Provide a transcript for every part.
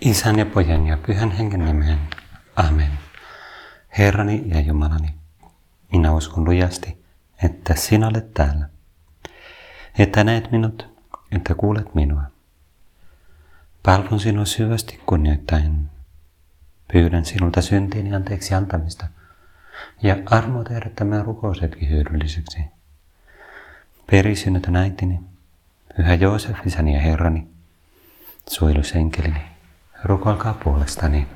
Isän ja pojan ja pyhän hengen nimeen. Amen. Herrani ja Jumalani, minä uskon lujasti, että sinä olet täällä. Että näet minut, että kuulet minua. Palvon sinua syvästi kunnioittain. Pyydän sinulta syntiini anteeksi antamista ja armo tehdä tämän rukousetkin hyödylliseksi. Perisynnytän äitini, pyhä Joosef, isäni ja herrani, suojelusenkelini, rukoilkaa puolestani.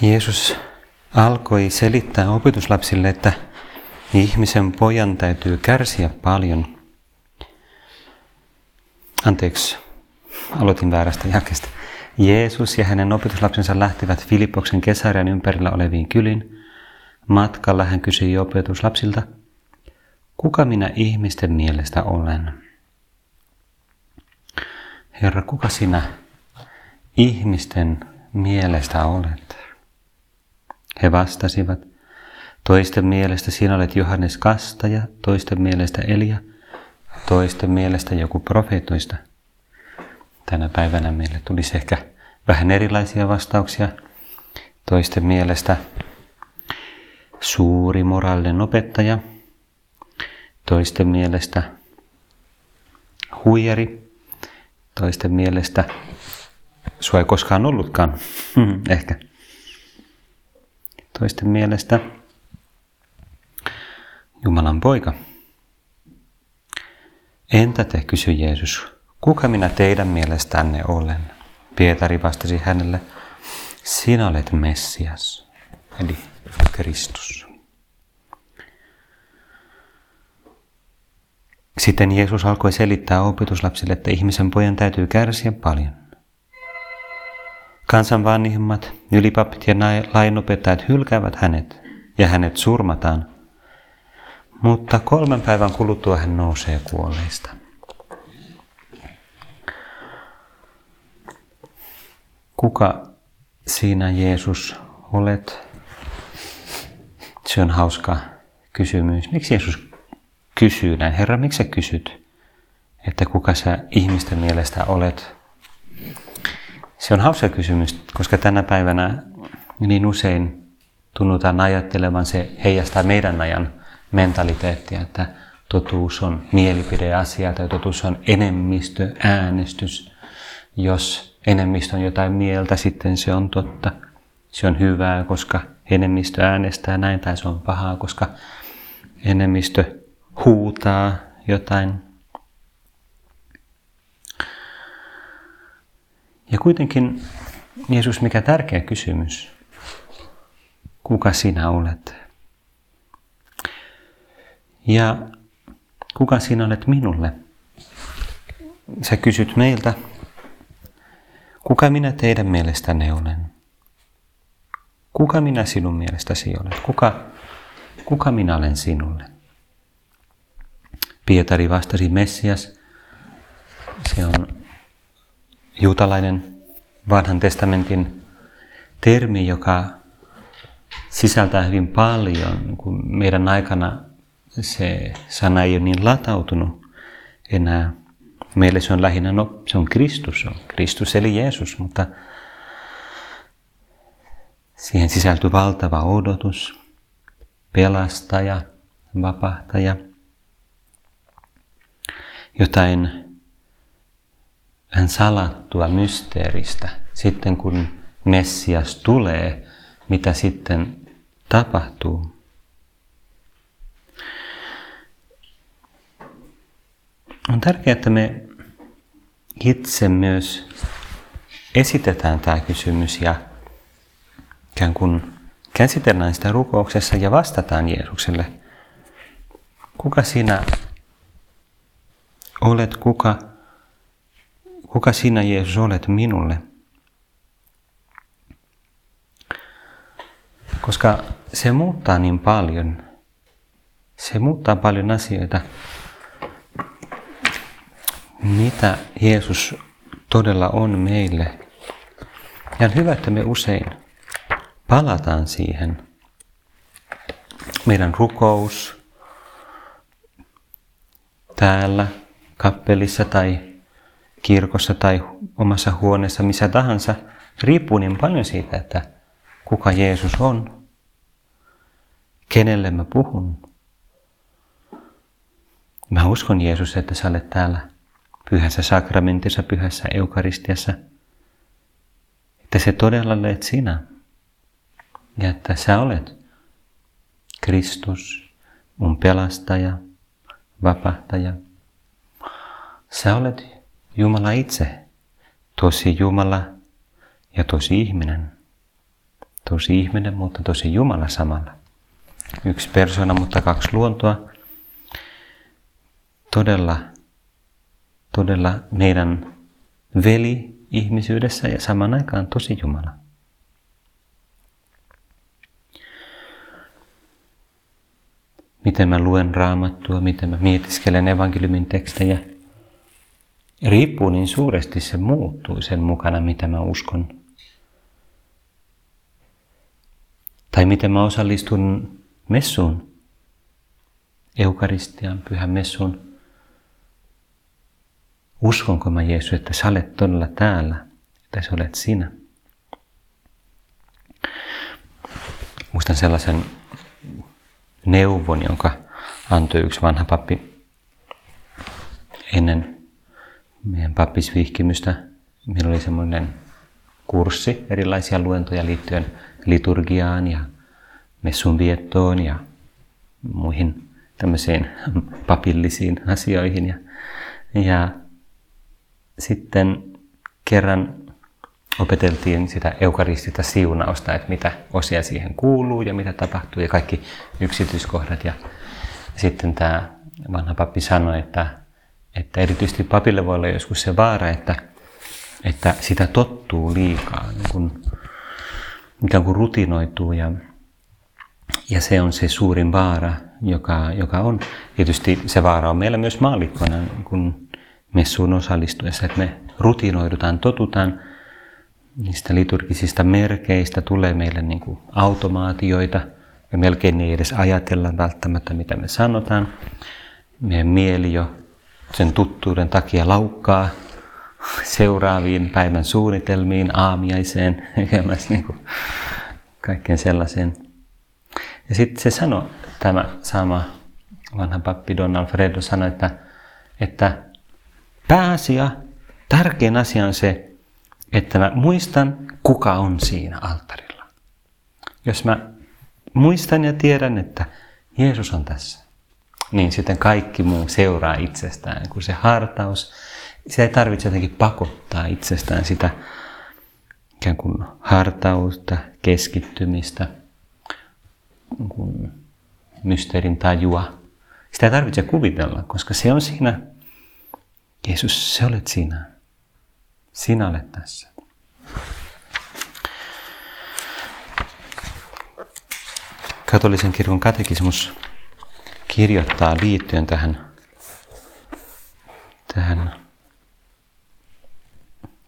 Jeesus alkoi selittää opetuslapsille, että ihmisen pojan täytyy kärsiä paljon. Anteeksi, aloitin väärästä jakesta. Jeesus ja hänen opetuslapsensa lähtivät Filippoksen kesärian ympärillä oleviin kyliin. Matkalla hän kysyi opetuslapsilta, kuka minä ihmisten mielestä olen? Herra, kuka sinä ihmisten mielestä olet? He vastasivat, toisten mielestä sinä olet Johannes Kastaja, toisten mielestä Elia, toisten mielestä joku profeetoista. Tänä päivänä meille tulisi ehkä vähän erilaisia vastauksia. Toisten mielestä suuri moraalinen opettaja, toisten mielestä huijari, toisten mielestä sua ei koskaan ollutkaan, ehkä toisten mielestä Jumalan poika. Entä te, kysyi Jeesus, kuka minä teidän mielestänne olen? Pietari vastasi hänelle, sinä olet Messias, eli Kristus. Sitten Jeesus alkoi selittää opetuslapsille, että ihmisen pojan täytyy kärsiä paljon. Kansan vanhimmat, ylipapit ja lainopettajat hylkäävät hänet ja hänet surmataan. Mutta kolmen päivän kuluttua hän nousee kuolleista. Kuka sinä Jeesus olet? Se on hauska kysymys. Miksi Jeesus kysyy näin? Herra, miksi sä kysyt, että kuka sä ihmisten mielestä olet? Se on hauska kysymys, koska tänä päivänä niin usein tunnutaan ajattelevan, se heijastaa meidän ajan mentaliteettia, että totuus on mielipideasia tai totuus on enemmistö, äänestys. Jos enemmistö on jotain mieltä, sitten se on totta. Se on hyvää, koska enemmistö äänestää näin, tai se on pahaa, koska enemmistö huutaa jotain Ja kuitenkin, Jeesus, mikä tärkeä kysymys. Kuka sinä olet? Ja kuka sinä olet minulle? Sä kysyt meiltä, kuka minä teidän mielestänne olen? Kuka minä sinun mielestäsi olet? Kuka, kuka minä olen sinulle? Pietari vastasi Messias. Se on juutalainen vanhan testamentin termi, joka sisältää hyvin paljon, kun meidän aikana se sana ei ole niin latautunut enää. Meille se on lähinnä, no se on Kristus, se on Kristus eli Jeesus, mutta siihen sisältyy valtava odotus, pelastaja, vapahtaja, jotain vähän salattua mysteeristä. Sitten kun Messias tulee, mitä sitten tapahtuu. On tärkeää, että me itse myös esitetään tämä kysymys ja ikään kuin käsitellään sitä rukouksessa ja vastataan Jeesukselle. Kuka sinä olet, kuka Kuka sinä Jeesus olet minulle? Koska se muuttaa niin paljon. Se muuttaa paljon asioita. Mitä Jeesus todella on meille. Ja on hyvä, että me usein palataan siihen. meidän rukous täällä kappelissa tai kirkossa tai omassa huoneessa, missä tahansa, riippuu niin paljon siitä, että kuka Jeesus on, kenelle mä puhun. Mä uskon Jeesus, että sä olet täällä pyhässä sakramentissa, pyhässä eukaristiassa, että se todella olet sinä ja että sä olet Kristus, mun pelastaja, vapahtaja. Sä olet Jumala itse, tosi Jumala ja tosi ihminen. Tosi ihminen, mutta tosi Jumala samalla. Yksi persona, mutta kaksi luontoa. Todella, todella meidän veli ihmisyydessä ja saman aikaan tosi Jumala. Miten mä luen raamattua, miten mä mietiskelen evankeliumin tekstejä – riippuu niin suuresti, se muuttuu sen mukana, mitä mä uskon. Tai miten mä osallistun messuun, eukaristian, pyhän messuun. Uskonko mä Jeesus, että sä olet todella täällä, että sä olet sinä? Muistan sellaisen neuvon, jonka antoi yksi vanha pappi ennen meidän pappisvihkimystä. Meillä oli semmoinen kurssi, erilaisia luentoja liittyen liturgiaan ja messun viettoon ja muihin tämmöisiin papillisiin asioihin. Ja, ja sitten kerran opeteltiin sitä eukaristista siunausta, että mitä osia siihen kuuluu ja mitä tapahtuu ja kaikki yksityiskohdat. Ja sitten tämä vanha pappi sanoi, että että erityisesti papille voi olla joskus se vaara, että, että sitä tottuu liikaa, niin kuin, ikään kuin rutinoituu ja, ja se on se suurin vaara, joka, joka on. Tietysti se vaara on meillä myös maallikkoina, niin kun messuun osallistuessa, että me rutinoidutaan, totutaan niistä liturgisista merkeistä, tulee meille niin kuin automaatioita, ja melkein ei edes ajatella välttämättä, mitä me sanotaan. Meidän mieli jo sen tuttuuden takia laukkaa seuraaviin päivän suunnitelmiin, aamiaiseen, ekämässä niin kuin kaikkeen sellaiseen. Ja sitten se sanoi, tämä sama vanha pappi Don Alfredo sanoi, että, että pääasia, tärkein asia on se, että mä muistan, kuka on siinä alttarilla. Jos mä muistan ja tiedän, että Jeesus on tässä, niin sitten kaikki muu seuraa itsestään. Kun se hartaus, se ei tarvitse jotenkin pakottaa itsestään sitä ikään kuin hartausta, keskittymistä, mysteerin tajua. Sitä ei tarvitse kuvitella, koska se on siinä. Jeesus, se olet sinä. Sinä olet tässä. Katolisen kirkon katekismus kirjoittaa liittyen tähän, tähän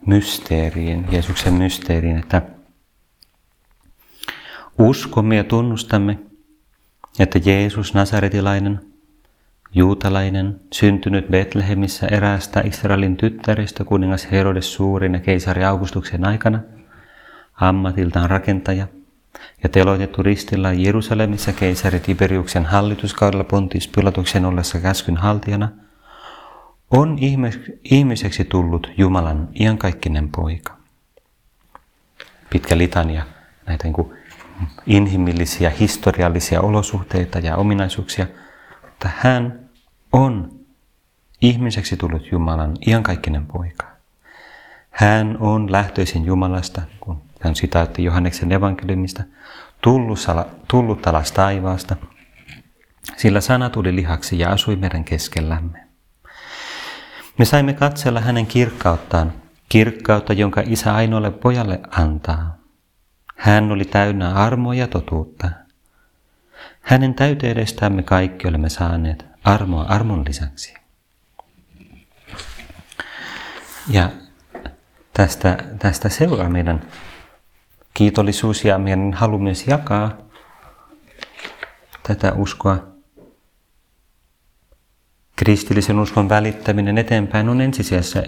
mysteeriin, Jeesuksen mysteeriin, että uskomme ja tunnustamme, että Jeesus Nasaretilainen, juutalainen, syntynyt Betlehemissä eräästä Israelin tyttäristä kuningas Herodes suurin ja keisari Augustuksen aikana, ammatiltaan rakentaja – ja teloitettu ristillä Jerusalemissa keisari Tiberiuksen hallituskaudella Pontius Pilatuksen ollessa käskyn haltijana, on ihmiseksi tullut Jumalan iankaikkinen poika. Pitkä litania näitä niin kuin inhimillisiä, historiallisia olosuhteita ja ominaisuuksia, mutta hän on ihmiseksi tullut Jumalan iankaikkinen poika. Hän on lähtöisin Jumalasta, kun on sitaatti Johanneksen evankeliumista. Tullut alas taivaasta, sillä sana tuli lihaksi ja asui meidän keskellämme. Me saimme katsella hänen kirkkauttaan, kirkkautta, jonka isä ainoalle pojalle antaa. Hän oli täynnä armoa ja totuutta. Hänen täyteydestään me kaikki olemme saaneet armoa armon lisäksi. Ja tästä, tästä seuraa meidän kiitollisuus ja meidän halu myös jakaa tätä uskoa. Kristillisen uskon välittäminen eteenpäin on ensisijassa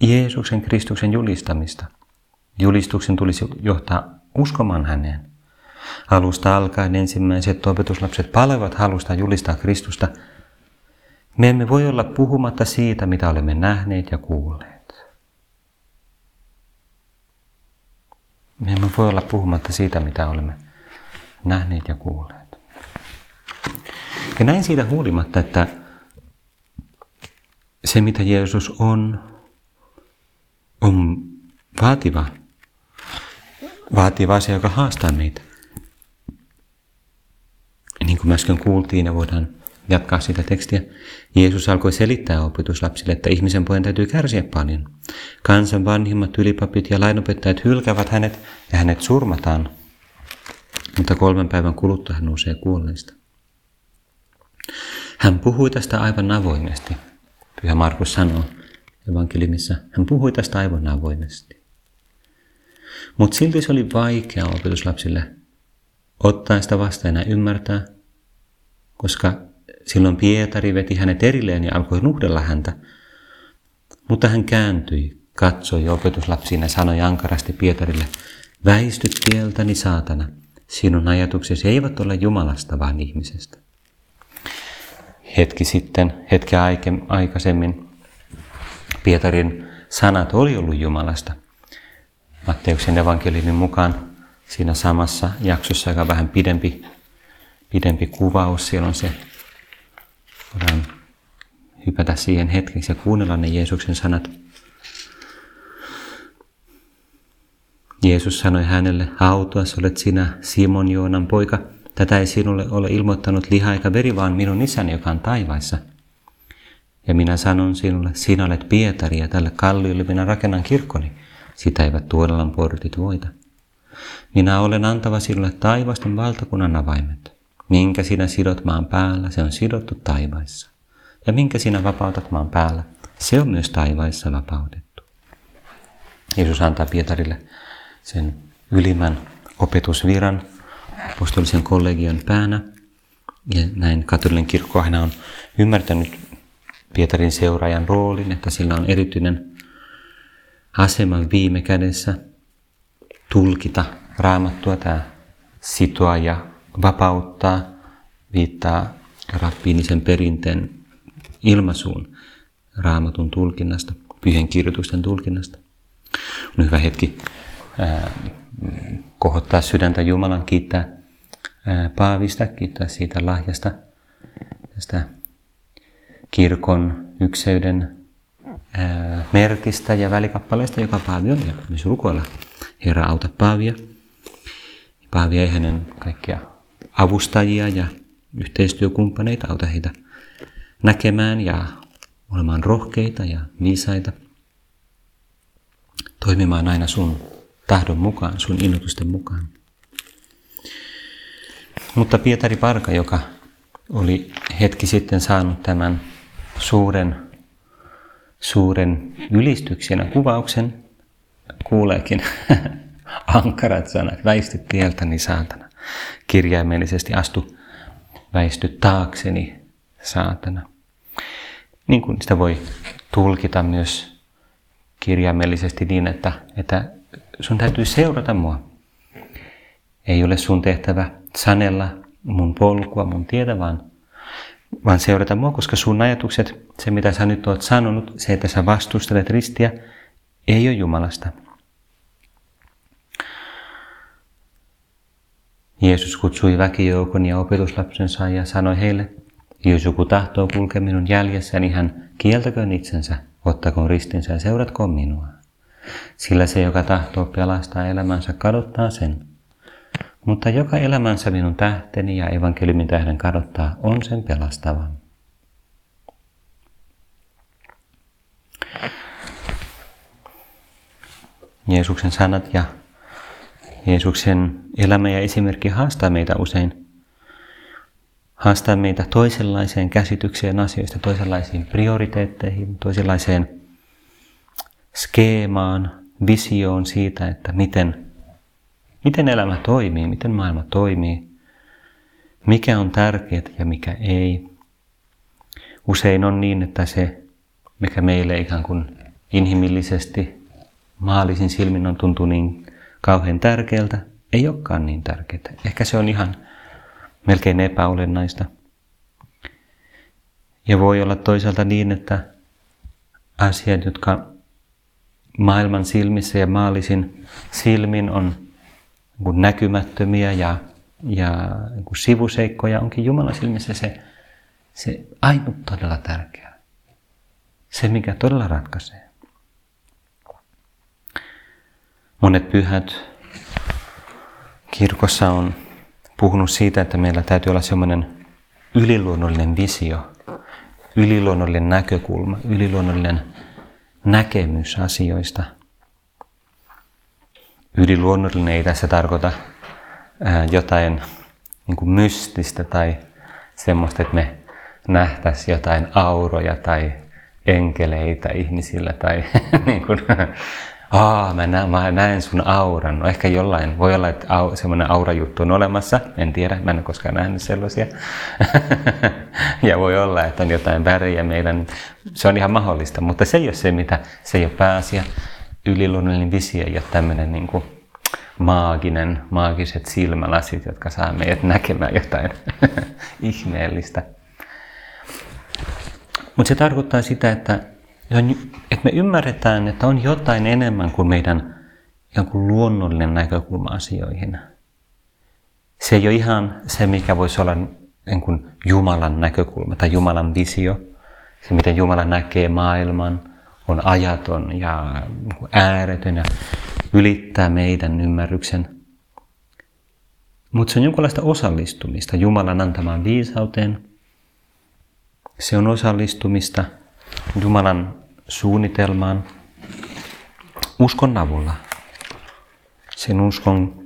Jeesuksen Kristuksen julistamista. Julistuksen tulisi johtaa uskomaan häneen. Alusta alkaen ensimmäiset opetuslapset palevat halusta julistaa Kristusta. Me emme voi olla puhumatta siitä, mitä olemme nähneet ja kuulleet. Me emme voi olla puhumatta siitä, mitä olemme nähneet ja kuulleet. Ja näin siitä huolimatta, että se mitä Jeesus on, on vaativa, vaativa asia, joka haastaa meitä. Niin kuin äsken kuultiin ja voidaan jatkaa sitä tekstiä, Jeesus alkoi selittää opetuslapsille, että ihmisen pojan täytyy kärsiä paljon. Kansan vanhimmat ylipapit ja lainopettajat hylkävät hänet ja hänet surmataan, mutta kolmen päivän kuluttua hän nousee kuolleista. Hän puhui tästä aivan avoimesti. Pyhä Markus sanoo evankeliumissa, hän puhui tästä aivan avoimesti. Mutta silti se oli vaikea opetuslapsille ottaa sitä vastaan ja ymmärtää, koska silloin Pietari veti hänet erilleen ja alkoi nuhdella häntä. Mutta hän kääntyi, katsoi opetuslapsiin ja sanoi ankarasti Pietarille, väisty tieltäni saatana, sinun ajatuksesi eivät ole Jumalasta, vaan ihmisestä. Hetki sitten, hetki aikaisemmin, Pietarin sanat oli ollut Jumalasta. Matteuksen evankeliumin mukaan siinä samassa jaksossa, aika vähän pidempi, pidempi kuvaus, siellä on se, voidaan hypätä siihen hetkeksi ja kuunnella ne Jeesuksen sanat. Jeesus sanoi hänelle, hautuas olet sinä, Simon Joonan poika, tätä ei sinulle ole ilmoittanut liha eikä veri, vaan minun isäni, joka on taivaissa. Ja minä sanon sinulle, sinä olet Pietari ja tälle kalliolle minä rakennan kirkkoni. Sitä eivät tuodellan portit voita. Minä olen antava sinulle taivasten valtakunnan avaimet. Minkä sinä sidot maan päällä, se on sidottu taivaissa. Ja minkä sinä vapautat maan päällä, se on myös taivaissa vapautettu. Jeesus antaa Pietarille sen ylimmän opetusviran apostolisen kollegion päänä. Ja näin katolinen kirkko aina on ymmärtänyt Pietarin seuraajan roolin, että sillä on erityinen asema viime kädessä tulkita raamattua, tämä sitoa ja vapauttaa, viittaa rappiinisen perinteen ilmaisuun raamatun tulkinnasta, pyhien kirjoitusten tulkinnasta. On hyvä hetki ää, kohottaa sydäntä Jumalan, kiittää ää, Paavista, kiittää siitä lahjasta, tästä kirkon ykseyden ää, merkistä ja välikappaleista, joka Paavi on, ja myös rukoilla. Herra, auta Paavia. Paavi ei hänen kaikkia avustajia ja yhteistyökumppaneita, auta heitä näkemään ja olemaan rohkeita ja viisaita, toimimaan aina sun tahdon mukaan, sun innotusten mukaan. Mutta Pietari Parka, joka oli hetki sitten saanut tämän suuren, suuren ylistyksen ja kuvauksen, kuuleekin ankarat sanat, väisty tieltäni saatana. Kirjaimellisesti astu, väisty taakseni saatana. Niin kuin sitä voi tulkita myös kirjaimellisesti niin, että, että sun täytyy seurata mua. Ei ole sun tehtävä sanella mun polkua, mun tietä, vaan, vaan seurata mua, koska sun ajatukset, se mitä sä nyt oot sanonut, se, että sä vastustelet ristiä, ei ole Jumalasta. Jeesus kutsui väkijoukon ja opetuslapsensa ja sanoi heille, jos joku tahtoo kulkea minun jäljessäni, hän kieltäköön itsensä, ottakoon ristinsä ja seuratkoon minua. Sillä se, joka tahtoo pelastaa elämänsä, kadottaa sen. Mutta joka elämänsä minun tähteni ja evankeliumin tähden kadottaa, on sen pelastava. Jeesuksen sanat ja Jeesuksen elämä ja esimerkki haastaa meitä usein. Haastaa meitä toisenlaiseen käsitykseen asioista, toisenlaisiin prioriteetteihin, toisenlaiseen skeemaan, visioon siitä, että miten, miten elämä toimii, miten maailma toimii, mikä on tärkeää ja mikä ei. Usein on niin, että se, mikä meille ikään kuin inhimillisesti maalisin silmin on tuntuu niin kauhean tärkeältä, ei olekaan niin tärkeää. Ehkä se on ihan melkein epäolennaista. Ja voi olla toisaalta niin, että asiat, jotka maailman silmissä ja maalisin silmin on niin näkymättömiä ja, ja niin sivuseikkoja, onkin Jumalan silmissä se, se ainut todella tärkeä. Se, mikä todella ratkaisee. Monet pyhät kirkossa on puhunut siitä, että meillä täytyy olla semmoinen yliluonnollinen visio, yliluonnollinen näkökulma, yliluonnollinen näkemys asioista. Yliluonnollinen ei tässä tarkoita jotain niin kuin mystistä tai semmoista, että me nähtäisiin jotain auroja tai enkeleitä ihmisillä tai niin kuin, Aa, mä näen, mä näen sun auran. No ehkä jollain, voi olla, että au, semmoinen aurajuttu on olemassa. En tiedä, mä en ole koskaan nähnyt sellaisia. ja voi olla, että on jotain väriä meidän. Se on ihan mahdollista, mutta se ei ole se, mitä, se ei ole pääasia. Yliluonnollinen visio ole tämmöinen niin kuin maaginen, maagiset silmälasit, jotka saa meidät näkemään jotain ihmeellistä. Mutta se tarkoittaa sitä, että että me ymmärretään, että on jotain enemmän kuin meidän jonkun luonnollinen näkökulma asioihin. Se ei ole ihan se, mikä voisi olla niin kuin Jumalan näkökulma tai Jumalan visio. Se, miten Jumala näkee maailman, on ajaton ja ääretön ja ylittää meidän ymmärryksen. Mutta se on jonkinlaista osallistumista Jumalan antamaan viisauteen. Se on osallistumista Jumalan suunnitelmaan uskon avulla. Sen uskon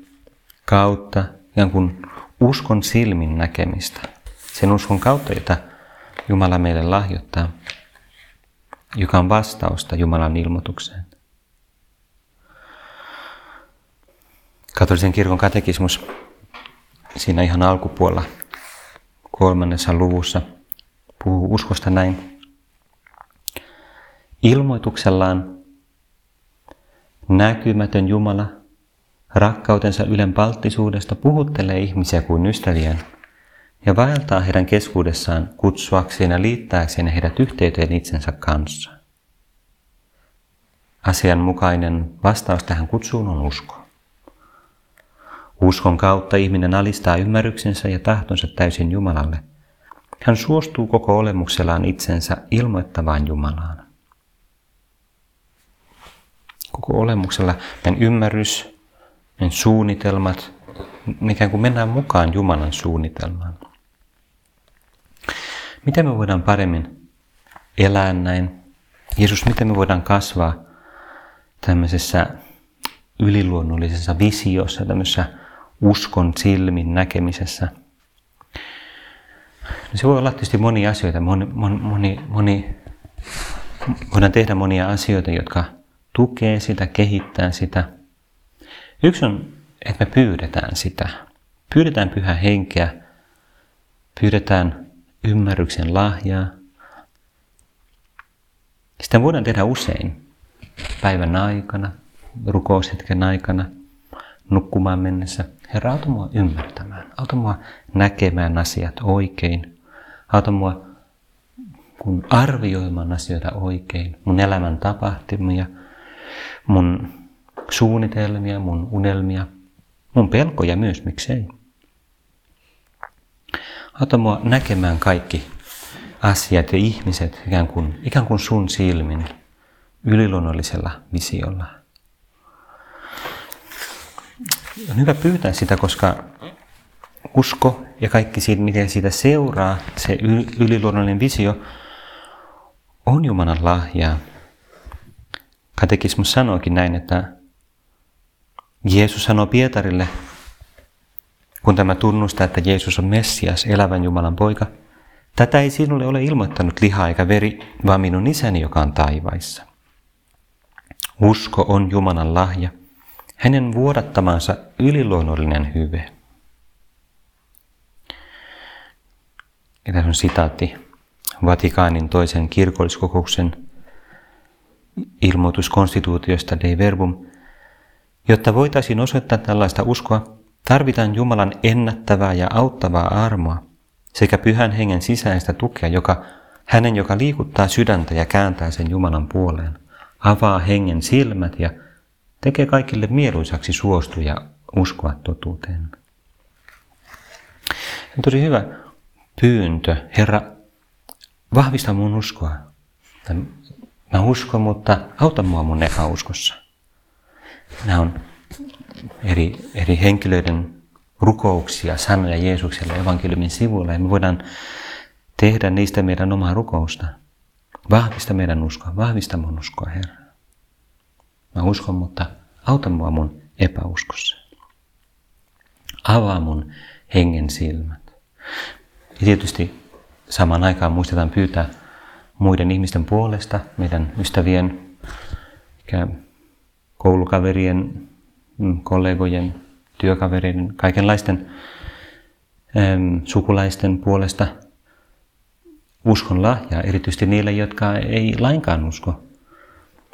kautta, ikään kuin uskon silmin näkemistä. Sen uskon kautta, jota Jumala meille lahjoittaa, joka on vastausta Jumalan ilmoitukseen. Katolisen kirkon katekismus siinä ihan alkupuolella kolmannessa luvussa puhuu uskosta näin. Ilmoituksellaan näkymätön Jumala rakkautensa ylen palttisuudesta puhuttelee ihmisiä kuin ystävien ja vaeltaa heidän keskuudessaan kutsuakseen ja liittääkseen heidät yhteyteen itsensä kanssa. Asianmukainen vastaus tähän kutsuun on usko. Uskon kautta ihminen alistaa ymmärryksensä ja tahtonsa täysin Jumalalle. Hän suostuu koko olemuksellaan itsensä ilmoittavaan Jumalaan koko olemuksella, meidän ymmärrys, meidän suunnitelmat, mikä kuin mennään mukaan Jumalan suunnitelmaan. Miten me voidaan paremmin elää näin? Jeesus, miten me voidaan kasvaa tämmöisessä yliluonnollisessa visiossa, tämmöisessä uskon silmin näkemisessä? No se voi olla tietysti monia asioita. Moni, moni, moni, voidaan tehdä monia asioita, jotka tukee sitä, kehittää sitä. Yksi on, että me pyydetään sitä. Pyydetään pyhää henkeä, pyydetään ymmärryksen lahjaa. Sitä voidaan tehdä usein päivän aikana, rukoushetken aikana, nukkumaan mennessä. Herra, auta mua ymmärtämään, auta mua näkemään asiat oikein, auta mua kun arvioimaan asioita oikein, mun elämän tapahtumia, mun suunnitelmia, mun unelmia, mun pelkoja myös, miksei. Auta mua näkemään kaikki asiat ja ihmiset ikään kuin, ikään kuin sun silmin, yliluonnollisella visiolla. On hyvä pyytää sitä, koska usko ja kaikki siitä, miten siitä seuraa, se yliluonnollinen visio, on Jumalan lahjaa Katekismus sanookin näin, että Jeesus sanoo Pietarille, kun tämä tunnustaa, että Jeesus on Messias, elävän Jumalan poika, tätä ei sinulle ole ilmoittanut liha eikä veri, vaan minun isäni, joka on taivaissa. Usko on Jumalan lahja, hänen vuodattamansa yliluonnollinen hyve. Ja tässä on sitaatti Vatikaanin toisen kirkolliskokouksen ilmoitus konstituutiosta Dei Verbum. Jotta voitaisiin osoittaa tällaista uskoa, tarvitaan Jumalan ennättävää ja auttavaa armoa sekä pyhän hengen sisäistä tukea, joka hänen, joka liikuttaa sydäntä ja kääntää sen Jumalan puoleen, avaa hengen silmät ja tekee kaikille mieluisaksi suostua ja uskoa totuuteen. Tosi hyvä pyyntö. Herra, vahvista mun uskoa. Mä uskon, mutta auta mua mun epäuskossa. Nämä on eri, eri henkilöiden rukouksia, sanoja Jeesukselle evankeliumin sivuilla ja me voidaan tehdä niistä meidän omaa rukousta. Vahvista meidän uskoa, vahvista mun uskoa, Herra. Mä uskon, mutta auta mua mun epäuskossa. Avaa mun hengen silmät. Ja tietysti samaan aikaan muistetaan pyytää muiden ihmisten puolesta, meidän ystävien, koulukaverien, mm, kollegojen, työkavereiden, kaikenlaisten sukulaisten puolesta uskon lahjaa, erityisesti niille, jotka ei lainkaan usko.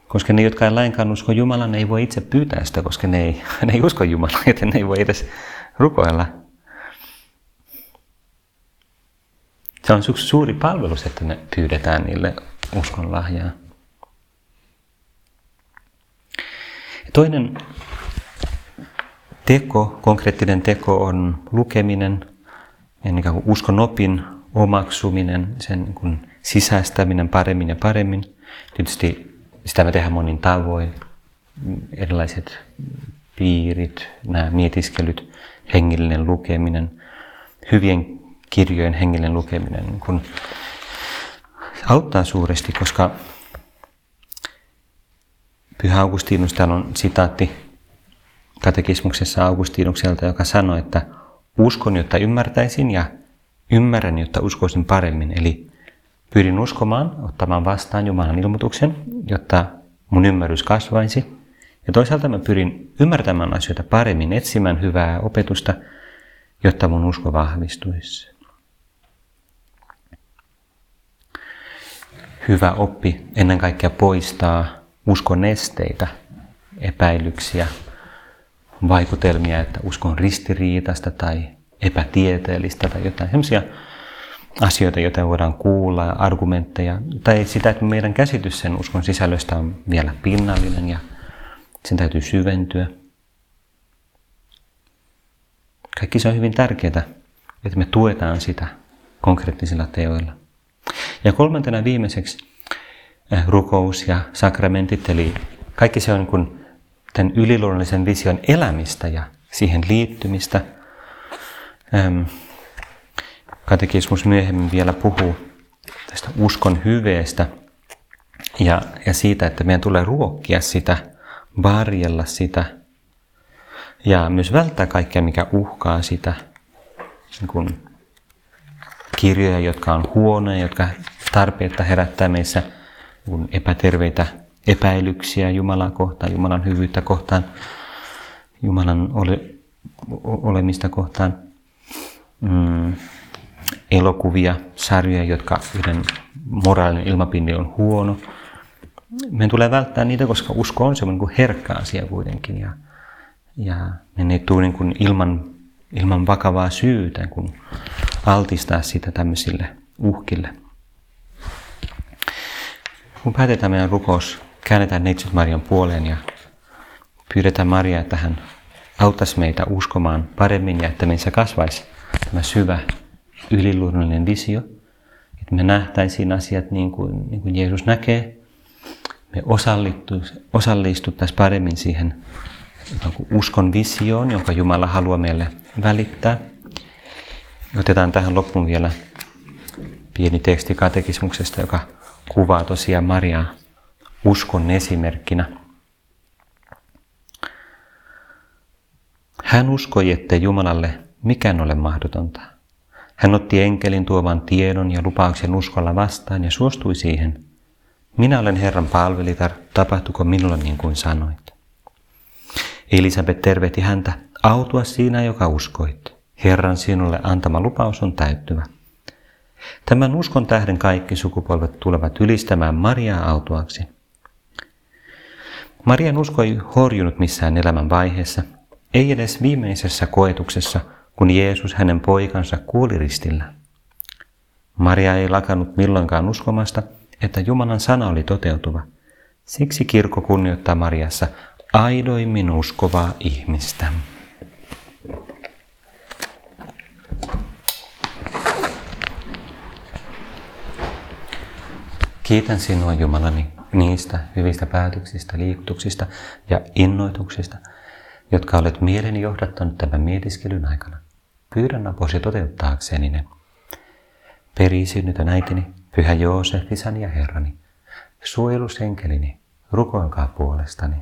Koska ne, jotka ei lainkaan usko Jumalan, ne ei voi itse pyytää sitä, koska ne ei, ne ei usko Jumalan, joten ne ei voi edes rukoilla. Se on suuri palvelus, että me pyydetään niille uskon lahjaa. Toinen teko, konkreettinen teko on lukeminen, ennen kuin uskon opin omaksuminen, sen niin sisäistäminen paremmin ja paremmin. Tietysti sitä me tehdään monin tavoin, erilaiset piirit, nämä mietiskelyt, hengellinen lukeminen, hyvien kirjojen hengellinen lukeminen niin kun auttaa suuresti, koska Pyhä Augustinus, täällä on sitaatti katekismuksessa Augustinukselta, joka sanoi, että uskon, jotta ymmärtäisin ja ymmärrän, jotta uskoisin paremmin. Eli pyrin uskomaan, ottamaan vastaan Jumalan ilmoituksen, jotta mun ymmärrys kasvaisi. Ja toisaalta mä pyrin ymmärtämään asioita paremmin, etsimään hyvää opetusta, jotta mun usko vahvistuisi. Hyvä oppi ennen kaikkea poistaa uskon esteitä, epäilyksiä, vaikutelmia, että usko on ristiriitasta tai epätieteellistä tai jotain sellaisia asioita, joita voidaan kuulla, argumentteja, tai sitä, että meidän käsitys sen uskon sisällöstä on vielä pinnallinen ja sen täytyy syventyä. Kaikki se on hyvin tärkeää, että me tuetaan sitä konkreettisilla teoilla. Ja kolmantena viimeiseksi eh, rukous ja sakramentit, eli kaikki se on niin kuin tämän yliluonnollisen vision elämistä ja siihen liittymistä. Katekismus myöhemmin vielä puhuu tästä uskon hyveestä ja, ja siitä, että meidän tulee ruokkia sitä, varjella sitä ja myös välttää kaikkea, mikä uhkaa sitä. Niin kuin kirjoja, jotka on huonoja, jotka tarpeetta herättää meissä epäterveitä epäilyksiä Jumalaa kohtaan, Jumalan hyvyyttä kohtaan, Jumalan ole, olemista kohtaan, mm, elokuvia, sarjoja, jotka yhden moraalinen ilmapiiri on huono. Meidän tulee välttää niitä, koska usko on semmoinen kuin herkkä asia kuitenkin. Ja, ja me ei tule niin kuin ilman, ilman vakavaa syytä kun altistaa sitä tämmöisille uhkille. Kun päätetään meidän rukous käännetään neitsyt Marian puoleen ja pyydetään Maria, että hän auttaisi meitä uskomaan paremmin ja että meissä kasvaisi tämä syvä yliluonnollinen visio. Että me nähtäisiin asiat niin kuin, niin kuin Jeesus näkee. Me osallistuttaisiin paremmin siihen uskon visioon, jonka Jumala haluaa meille välittää. Otetaan tähän loppuun vielä pieni teksti katekismuksesta, joka kuvaa tosiaan Mariaa uskon esimerkkinä. Hän uskoi, että Jumalalle mikään ole mahdotonta. Hän otti enkelin tuovan tiedon ja lupauksen uskolla vastaan ja suostui siihen. Minä olen Herran palvelitar, tapahtuko minulle niin kuin sanoit. Elisabeth tervehti häntä, autua siinä, joka uskoit. Herran sinulle antama lupaus on täyttyvä. Tämän uskon tähden kaikki sukupolvet tulevat ylistämään Mariaa autuaksi. Marian usko ei horjunut missään elämän vaiheessa, ei edes viimeisessä koetuksessa, kun Jeesus hänen poikansa kuuli ristillä. Maria ei lakannut milloinkaan uskomasta, että Jumalan sana oli toteutuva. Siksi kirkko kunnioittaa Mariassa aidoimmin uskovaa ihmistä. Kiitän sinua Jumalani niistä hyvistä päätöksistä, liikutuksista ja innoituksista, jotka olet mieleni johdattanut tämän mietiskelyn aikana. Pyydän apuasi toteuttaakseni ne. Perisynnytön äitini, pyhä Joosef, isäni ja herrani, suojelusenkelini, rukoilkaa puolestani.